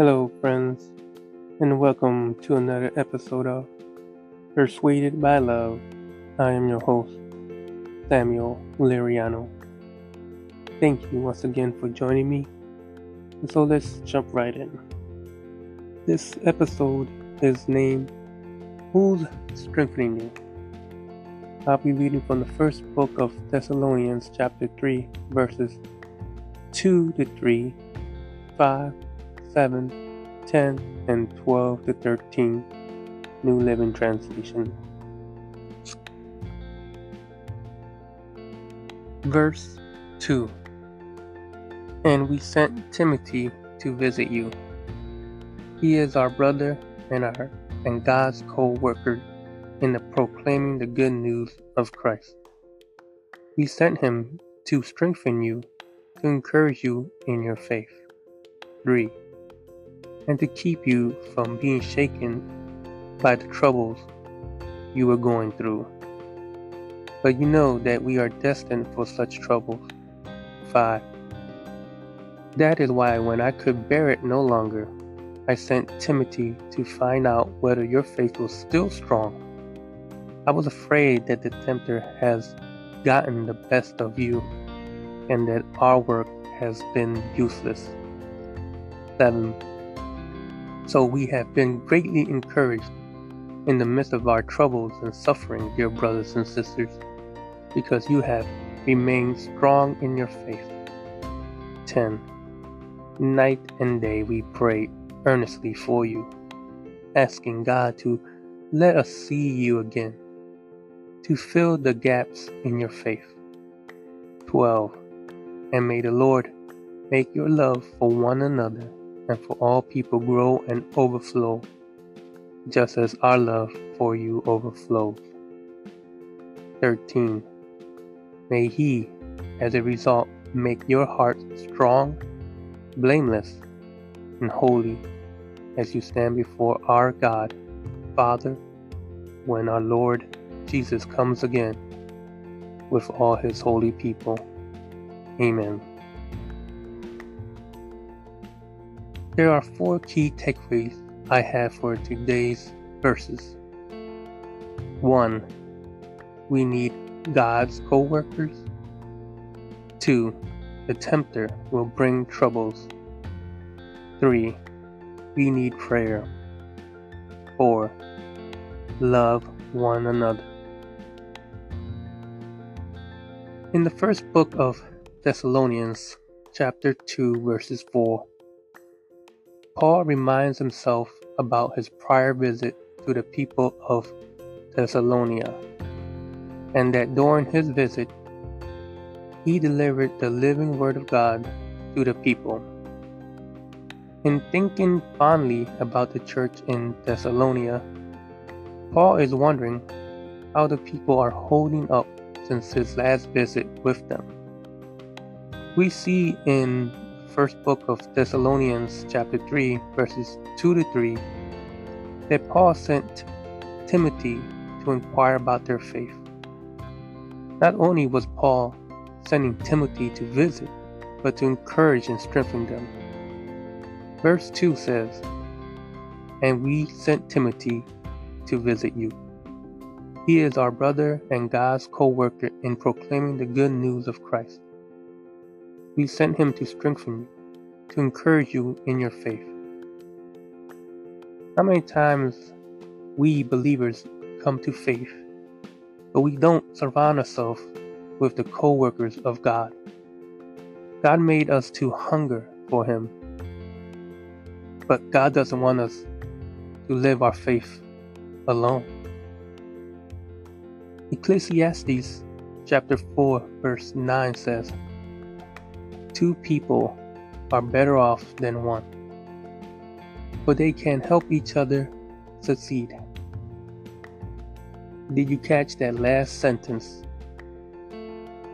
Hello, friends, and welcome to another episode of Persuaded by Love. I am your host, Samuel Liriano. Thank you once again for joining me. So let's jump right in. This episode is named Who's Strengthening You? I'll be reading from the first book of Thessalonians, chapter 3, verses 2 to 3, 5, 7, 10, and 12 to 13, New Living Translation. Verse 2 And we sent Timothy to visit you. He is our brother and our and God's co-worker in the proclaiming the good news of Christ. We sent him to strengthen you, to encourage you in your faith. 3. And to keep you from being shaken by the troubles you were going through. But you know that we are destined for such troubles. 5. That is why, when I could bear it no longer, I sent Timothy to find out whether your faith was still strong. I was afraid that the tempter has gotten the best of you and that our work has been useless. 7. So we have been greatly encouraged in the midst of our troubles and suffering, dear brothers and sisters, because you have remained strong in your faith. 10. Night and day we pray earnestly for you, asking God to let us see you again to fill the gaps in your faith. 12. And may the Lord make your love for one another and for all people grow and overflow, just as our love for you overflows. 13. May He, as a result, make your heart strong, blameless, and holy as you stand before our God, Father, when our Lord Jesus comes again with all his holy people. Amen. There are four key takeaways I have for today's verses. 1. We need God's co workers. 2. The tempter will bring troubles. 3. We need prayer. 4. Love one another. In the first book of Thessalonians, chapter 2, verses 4, Paul reminds himself about his prior visit to the people of Thessalonia, and that during his visit, he delivered the living word of God to the people. In thinking fondly about the church in Thessalonia, Paul is wondering how the people are holding up since his last visit with them. We see in first book of Thessalonians chapter 3 verses 2 to 3 that Paul sent Timothy to inquire about their faith. Not only was Paul sending Timothy to visit, but to encourage and strengthen them. Verse 2 says, And we sent Timothy to visit you. He is our brother and God's co worker in proclaiming the good news of Christ. We sent him to strengthen you, to encourage you in your faith. How many times we believers come to faith, but we don't surround ourselves with the co workers of God? God made us to hunger for Him, but God doesn't want us to live our faith alone. Ecclesiastes chapter 4 verse 9 says, Two people are better off than one, for they can help each other succeed. Did you catch that last sentence?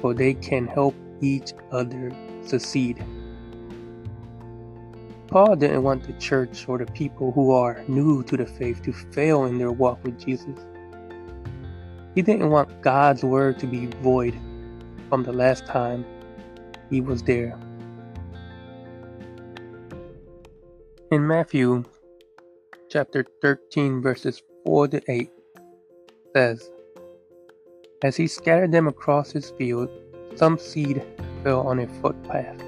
For they can help each other succeed. Paul didn't want the church or the people who are new to the faith to fail in their walk with Jesus. He didn't want God's word to be void from the last time he was there. In Matthew chapter 13, verses 4 to 8, says, As he scattered them across his field, some seed fell on a footpath,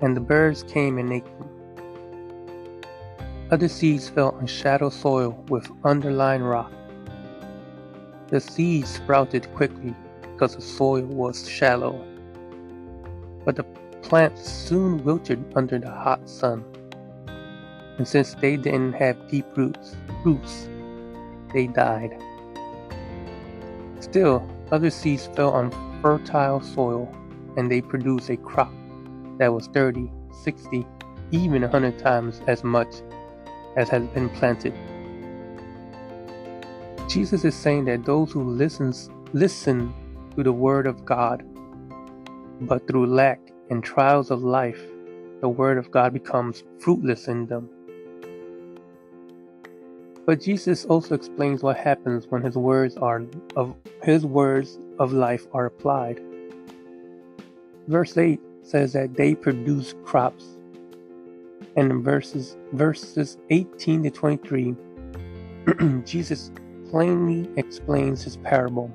and the birds came and ate them. Other seeds fell on shallow soil with underlying rock. The seeds sprouted quickly because the soil was shallow, but the plants soon wilted under the hot sun. And since they didn't have deep roots, roots, they died. Still, other seeds fell on fertile soil and they produced a crop that was 30, 60, even 100 times as much as has been planted. Jesus is saying that those who listens, listen to the word of God, but through lack and trials of life, the word of God becomes fruitless in them. But Jesus also explains what happens when his words are of his words of life are applied. Verse 8 says that they produce crops. And in verses verses 18 to 23, Jesus plainly explains his parable.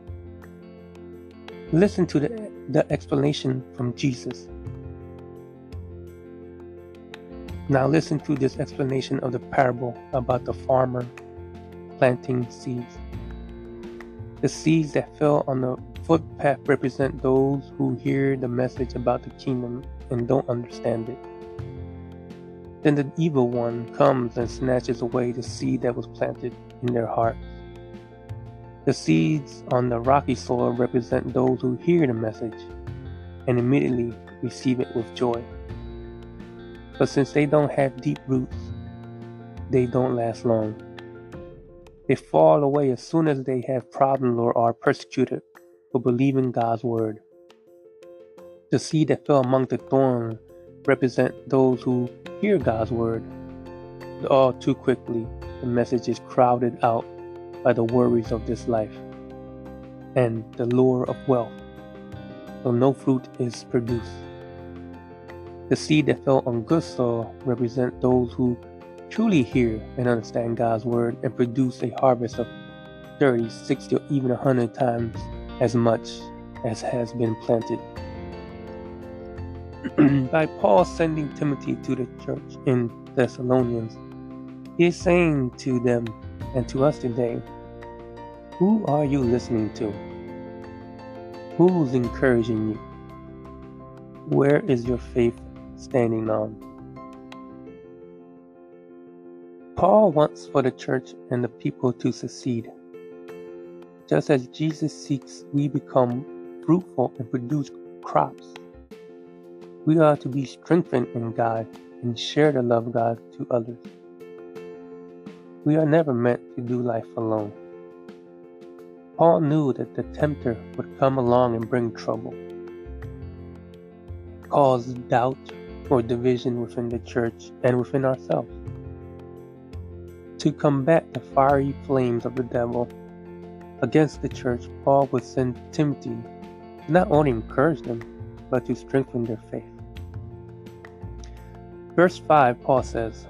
Listen to the, the explanation from Jesus. Now listen to this explanation of the parable about the farmer planting seeds. The seeds that fell on the footpath represent those who hear the message about the kingdom and don't understand it. Then the evil one comes and snatches away the seed that was planted in their hearts. The seeds on the rocky soil represent those who hear the message and immediately receive it with joy. But since they don't have deep roots, they don't last long. They fall away as soon as they have problems or are persecuted for believing God's word. The seed that fell among the thorns represent those who hear God's word. But all too quickly, the message is crowded out by the worries of this life and the lure of wealth, so no fruit is produced. The seed that fell on good soil represent those who truly hear and understand God's word and produce a harvest of 30, 60, or even 100 times as much as has been planted. By Paul sending Timothy to the church in Thessalonians, he is saying to them and to us today, who are you listening to? Who's encouraging you? Where is your faith standing on. Paul wants for the church and the people to succeed. Just as Jesus seeks we become fruitful and produce crops, we are to be strengthened in God and share the love of God to others. We are never meant to do life alone. Paul knew that the tempter would come along and bring trouble, cause doubt, or division within the church and within ourselves. To combat the fiery flames of the devil against the church, Paul would send Timothy to not only encourage them, but to strengthen their faith. Verse 5, Paul says,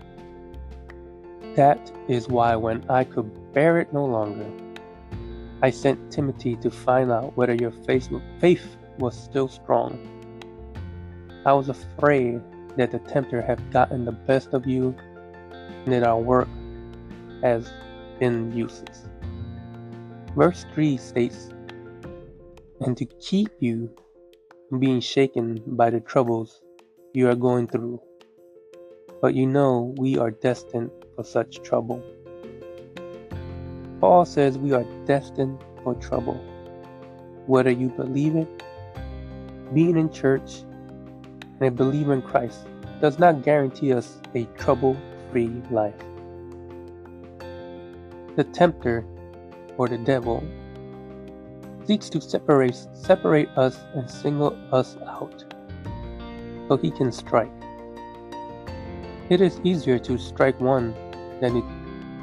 That is why when I could bear it no longer, I sent Timothy to find out whether your faith was still strong I was afraid that the tempter had gotten the best of you and that our work has been useless. Verse 3 states, And to keep you from being shaken by the troubles you are going through. But you know we are destined for such trouble. Paul says we are destined for trouble. Whether you believe it, being in church, and a believer in Christ does not guarantee us a trouble free life. The tempter, or the devil, seeks to separate, separate us and single us out so he can strike. It is easier to strike one than, it,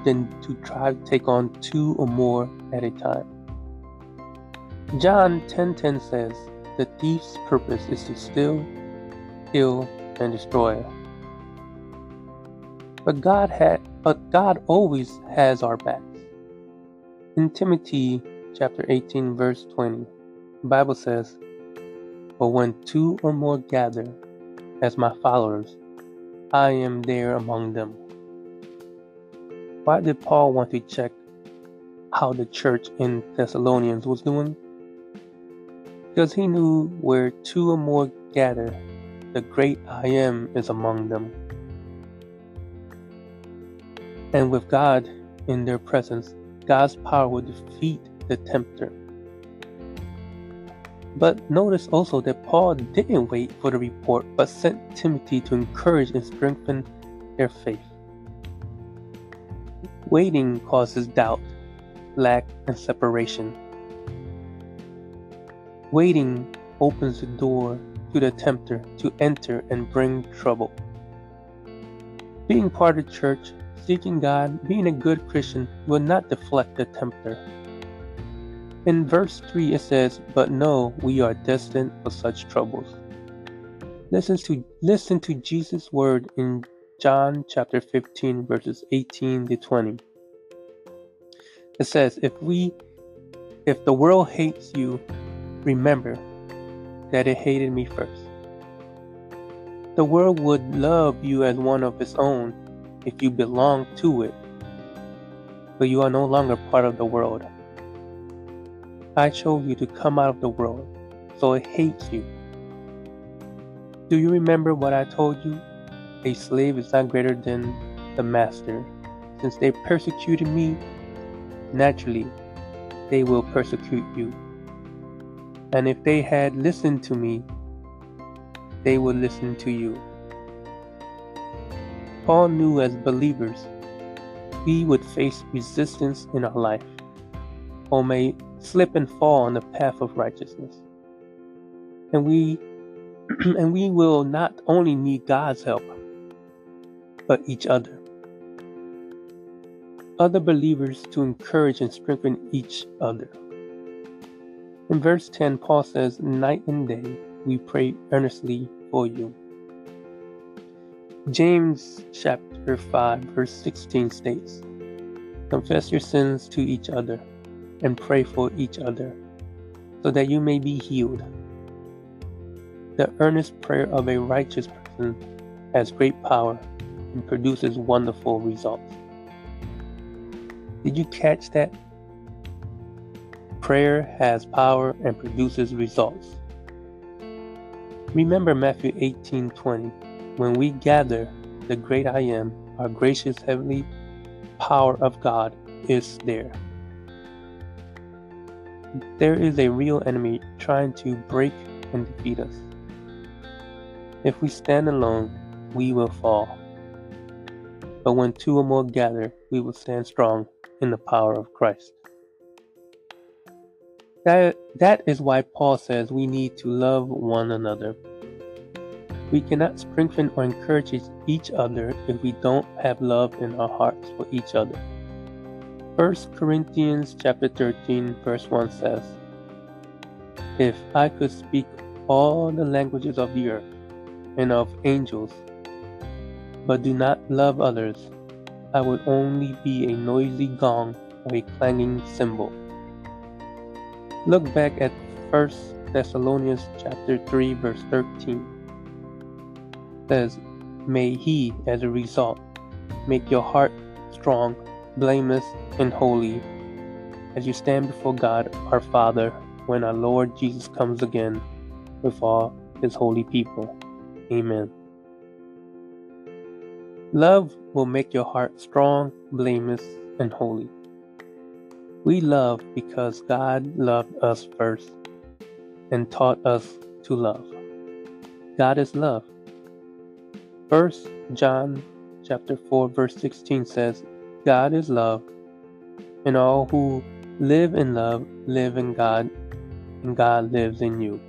than to try to take on two or more at a time. John 10:10 says, "The thief's purpose is to steal, kill, and destroy. But God had but God always has our backs. In Timothy chapter 18 verse 20, the Bible says, "But when two or more gather as my followers, I am there among them." Why did Paul want to check how the church in Thessalonians was doing? Because he knew where two or more gather, the great I am is among them. And with God in their presence, God's power will defeat the tempter. But notice also that Paul didn't wait for the report, but sent Timothy to encourage and strengthen their faith. Waiting causes doubt, lack, and separation. Waiting opens the door to the tempter to enter and bring trouble. Being part of church, seeking God, being a good Christian will not deflect the tempter. In verse 3 it says, But no, we are destined for such troubles. Listen to listen to Jesus' word in John chapter 15 verses 18 to 20. It says, If we if the world hates you, remember that it hated me first. The world would love you as one of its own if you belong to it, but you are no longer part of the world. I chose you to come out of the world, so it hates you. Do you remember what I told you? A slave is not greater than the master. Since they persecuted me, naturally they will persecute you. And if they had listened to me, they would listen to you. Paul knew as believers we would face resistance in our life, or may slip and fall on the path of righteousness. And we and we will not only need God's help, each other. Other believers to encourage and strengthen each other. In verse 10, Paul says, Night and day we pray earnestly for you. James chapter 5, verse 16 states, Confess your sins to each other and pray for each other so that you may be healed. The earnest prayer of a righteous person has great power and produces wonderful results. Did you catch that? Prayer has power and produces results. Remember Matthew 18:20. When we gather, the great I am, our gracious heavenly power of God is there. There is a real enemy trying to break and defeat us. If we stand alone, we will fall. But when two or more gather, we will stand strong in the power of Christ. That, that is why Paul says we need to love one another. We cannot strengthen or encourage each other if we don't have love in our hearts for each other. 1 Corinthians chapter 13 verse 1 says, If I could speak all the languages of the earth and of angels, but do not love others, I would only be a noisy gong or a clanging cymbal. Look back at 1 Thessalonians chapter 3 verse 13. It says, May he, as a result, make your heart strong, blameless, and holy as you stand before God our Father when our Lord Jesus comes again with all his holy people. Amen. Love will make your heart strong, blameless, and holy. We love because God loved us first and taught us to love. God is love. First John chapter 4 verse 16 says, God is love, and all who live in love live in God, and God lives in you.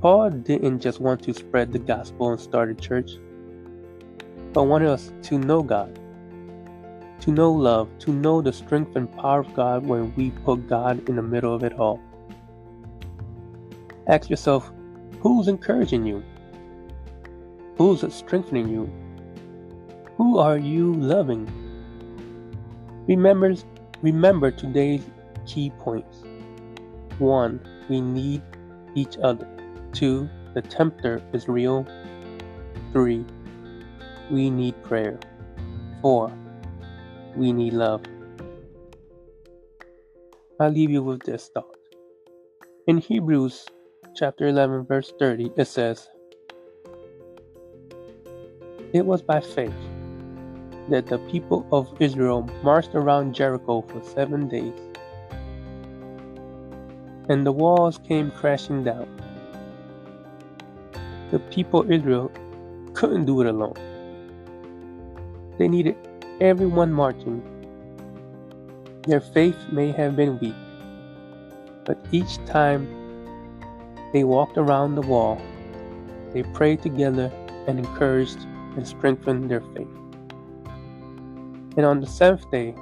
Paul didn't just want to spread the gospel and start a church but wanted us to know God, to know love, to know the strength and power of God when we put God in the middle of it all. Ask yourself, who's encouraging you? Who's strengthening you? Who are you loving? Remember, remember today's key points. 1. We need each other. 2. The tempter is real. 3. We need prayer. 4. We need love. I'll leave you with this thought. In Hebrews chapter 11, verse 30, it says, It was by faith that the people of Israel marched around Jericho for seven days, and the walls came crashing down. The people of Israel couldn't do it alone. They needed everyone marching. Their faith may have been weak, but each time they walked around the wall, they prayed together and encouraged and strengthened their faith. And on the seventh day,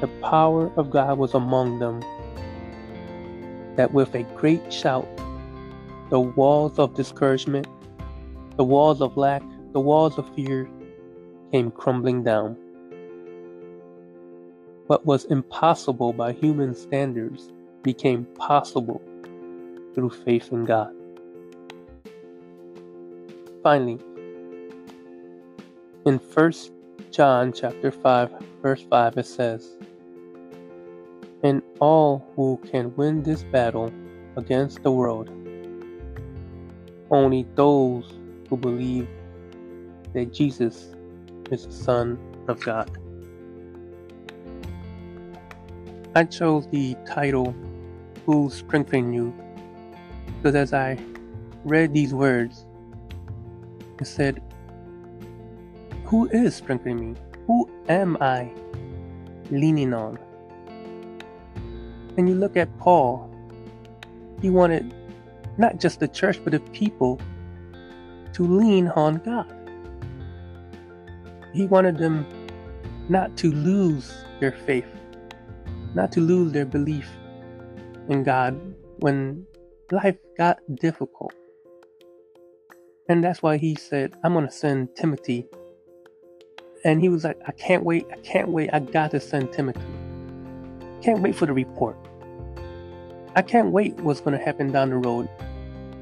the power of God was among them, that with a great shout, the walls of discouragement, the walls of lack, the walls of fear came crumbling down. What was impossible by human standards became possible through faith in God. Finally, in 1 John chapter 5 verse 5 it says, And all who can win this battle against the world, only those who believe that Jesus is the Son of God. I chose the title Who Strengthen You because as I read these words, it said, Who is strengthening me? Who am I leaning on? And you look at Paul, he wanted not just the church, but the people to lean on God. He wanted them not to lose their faith, not to lose their belief in God when life got difficult. And that's why he said, I'm going to send Timothy. And he was like, I can't wait. I can't wait. I got to send Timothy. Can't wait for the report. I can't wait what's going to happen down the road.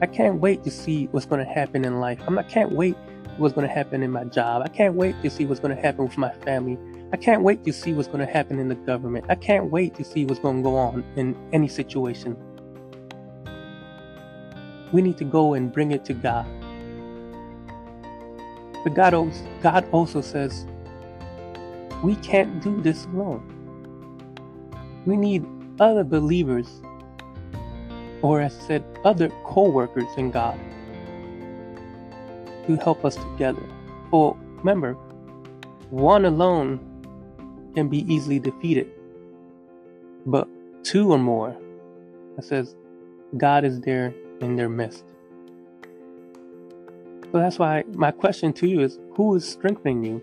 I can't wait to see what's going to happen in life. I'm not can't wait what's going to happen in my job. I can't wait to see what's going to happen with my family. I can't wait to see what's going to happen in the government. I can't wait to see what's going to go on in any situation. We need to go and bring it to God. But God also, God also says we can't do this alone. We need other believers, or as I said, other co workers in God to help us together. For remember, one alone can be easily defeated, but two or more, it says, God is there in their midst. So that's why my question to you is who is strengthening you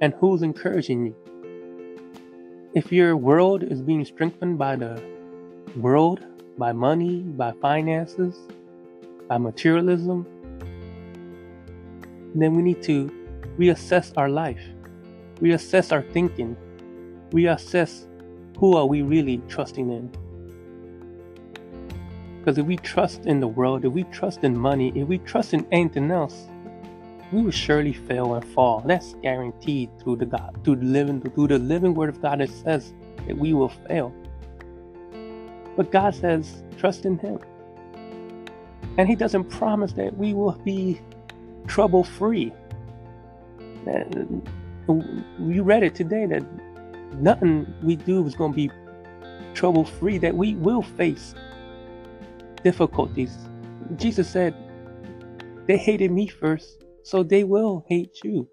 and who's encouraging you? If your world is being strengthened by the world, by money, by finances, by materialism, then we need to reassess our life, reassess our thinking, reassess who are we really trusting in. Because if we trust in the world, if we trust in money, if we trust in anything else, we will surely fail and fall. That's guaranteed through the God, through the living, through the living word of God. It says that we will fail. But God says, trust in Him. And He doesn't promise that we will be trouble free. You read it today that nothing we do is going to be trouble free, that we will face difficulties. Jesus said, They hated me first, so they will hate you.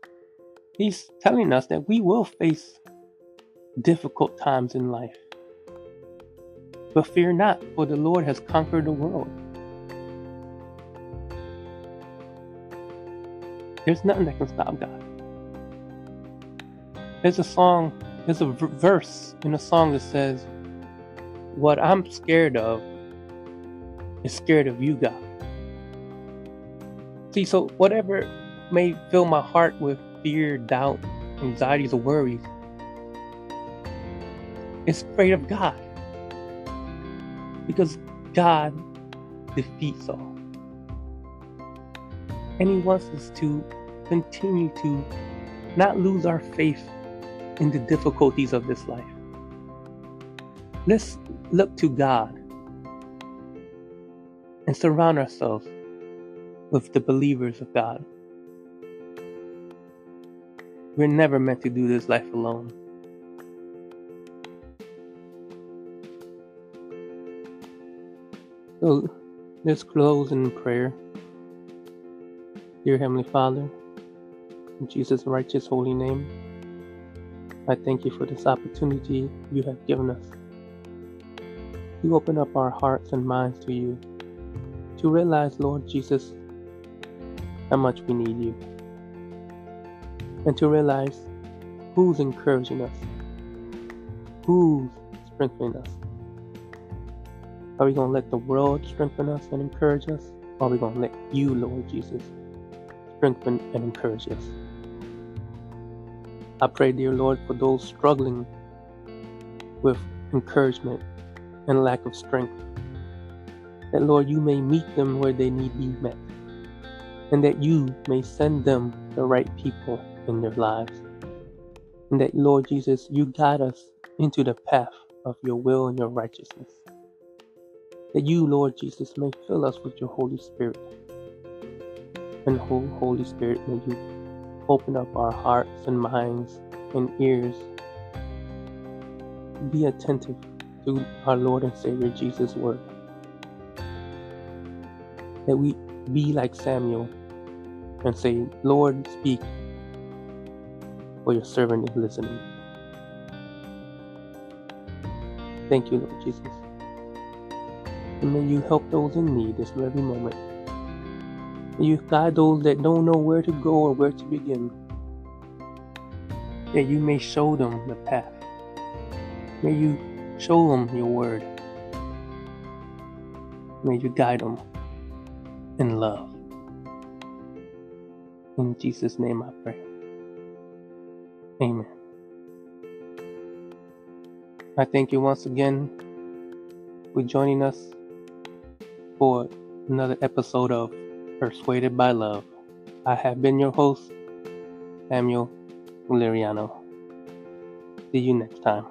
He's telling us that we will face difficult times in life. But fear not, for the Lord has conquered the world. There's nothing that can stop God. There's a song, there's a verse in a song that says, What I'm scared of is scared of you, God. See, so whatever may fill my heart with fear, doubt, anxieties, or worries it's afraid of God. Because God defeats all. And He wants us to continue to not lose our faith in the difficulties of this life. Let's look to God and surround ourselves with the believers of God. We're never meant to do this life alone. So let's close in prayer. Dear Heavenly Father, in Jesus' righteous holy name, I thank you for this opportunity you have given us to open up our hearts and minds to you, to realize, Lord Jesus, how much we need you, and to realize who's encouraging us, who's strengthening us. Are we going to let the world strengthen us and encourage us? Or are we going to let you, Lord Jesus, strengthen and encourage us? I pray, dear Lord, for those struggling with encouragement and lack of strength. That, Lord, you may meet them where they need to be met. And that you may send them the right people in their lives. And that, Lord Jesus, you guide us into the path of your will and your righteousness that you, Lord Jesus, may fill us with your Holy Spirit. And Holy Spirit, may you open up our hearts and minds and ears. Be attentive to our Lord and Savior Jesus' word. That we be like Samuel and say, Lord, speak, for your servant is listening. Thank you, Lord Jesus and may you help those in need this very moment. May you guide those that don't know where to go or where to begin. That you may show them the path. May you show them your word. May you guide them in love. In Jesus' name I pray. Amen. I thank you once again for joining us for another episode of Persuaded by Love. I have been your host, Samuel Liriano. See you next time.